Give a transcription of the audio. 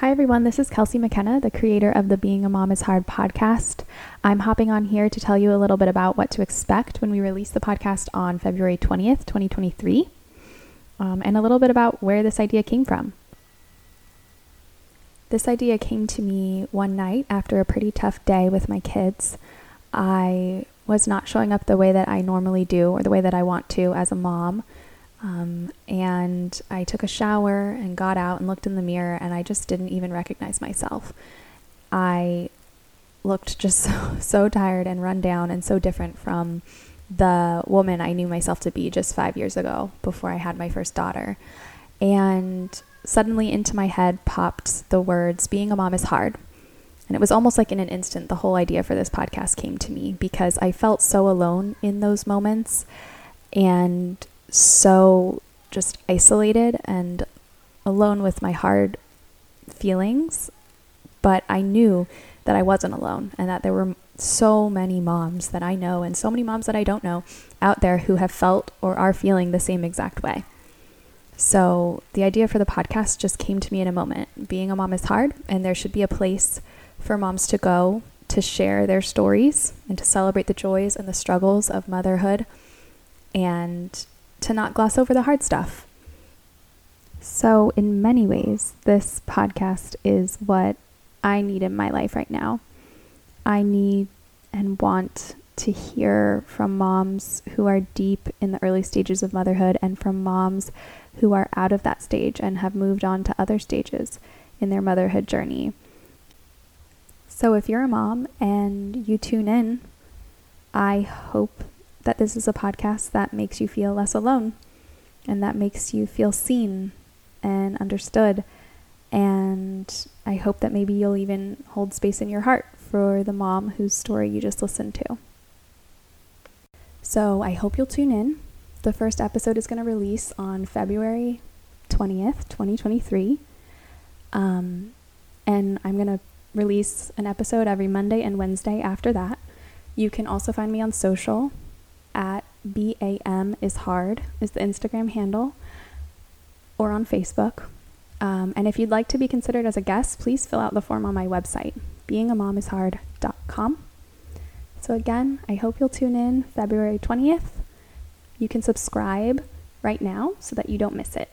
Hi, everyone. This is Kelsey McKenna, the creator of the Being a Mom is Hard podcast. I'm hopping on here to tell you a little bit about what to expect when we release the podcast on February 20th, 2023, um, and a little bit about where this idea came from. This idea came to me one night after a pretty tough day with my kids. I was not showing up the way that I normally do or the way that I want to as a mom. Um, and I took a shower and got out and looked in the mirror, and I just didn't even recognize myself. I looked just so, so tired and run down and so different from the woman I knew myself to be just five years ago before I had my first daughter. And suddenly into my head popped the words, Being a mom is hard. And it was almost like in an instant, the whole idea for this podcast came to me because I felt so alone in those moments. And so just isolated and alone with my hard feelings. But I knew that I wasn't alone and that there were so many moms that I know and so many moms that I don't know out there who have felt or are feeling the same exact way. So the idea for the podcast just came to me in a moment. Being a mom is hard, and there should be a place for moms to go to share their stories and to celebrate the joys and the struggles of motherhood and to not gloss over the hard stuff. So, in many ways, this podcast is what I need in my life right now. I need and want to hear from moms who are deep in the early stages of motherhood and from moms who are out of that stage and have moved on to other stages in their motherhood journey. So, if you're a mom and you tune in, I hope that this is a podcast that makes you feel less alone and that makes you feel seen and understood. And I hope that maybe you'll even hold space in your heart for the mom whose story you just listened to. So I hope you'll tune in. The first episode is going to release on February 20th, 2023. Um, and I'm going to release an episode every Monday and Wednesday after that. You can also find me on social BAM is hard is the Instagram handle or on Facebook. Um, and if you'd like to be considered as a guest, please fill out the form on my website, beingamomishard.com. So, again, I hope you'll tune in February 20th. You can subscribe right now so that you don't miss it.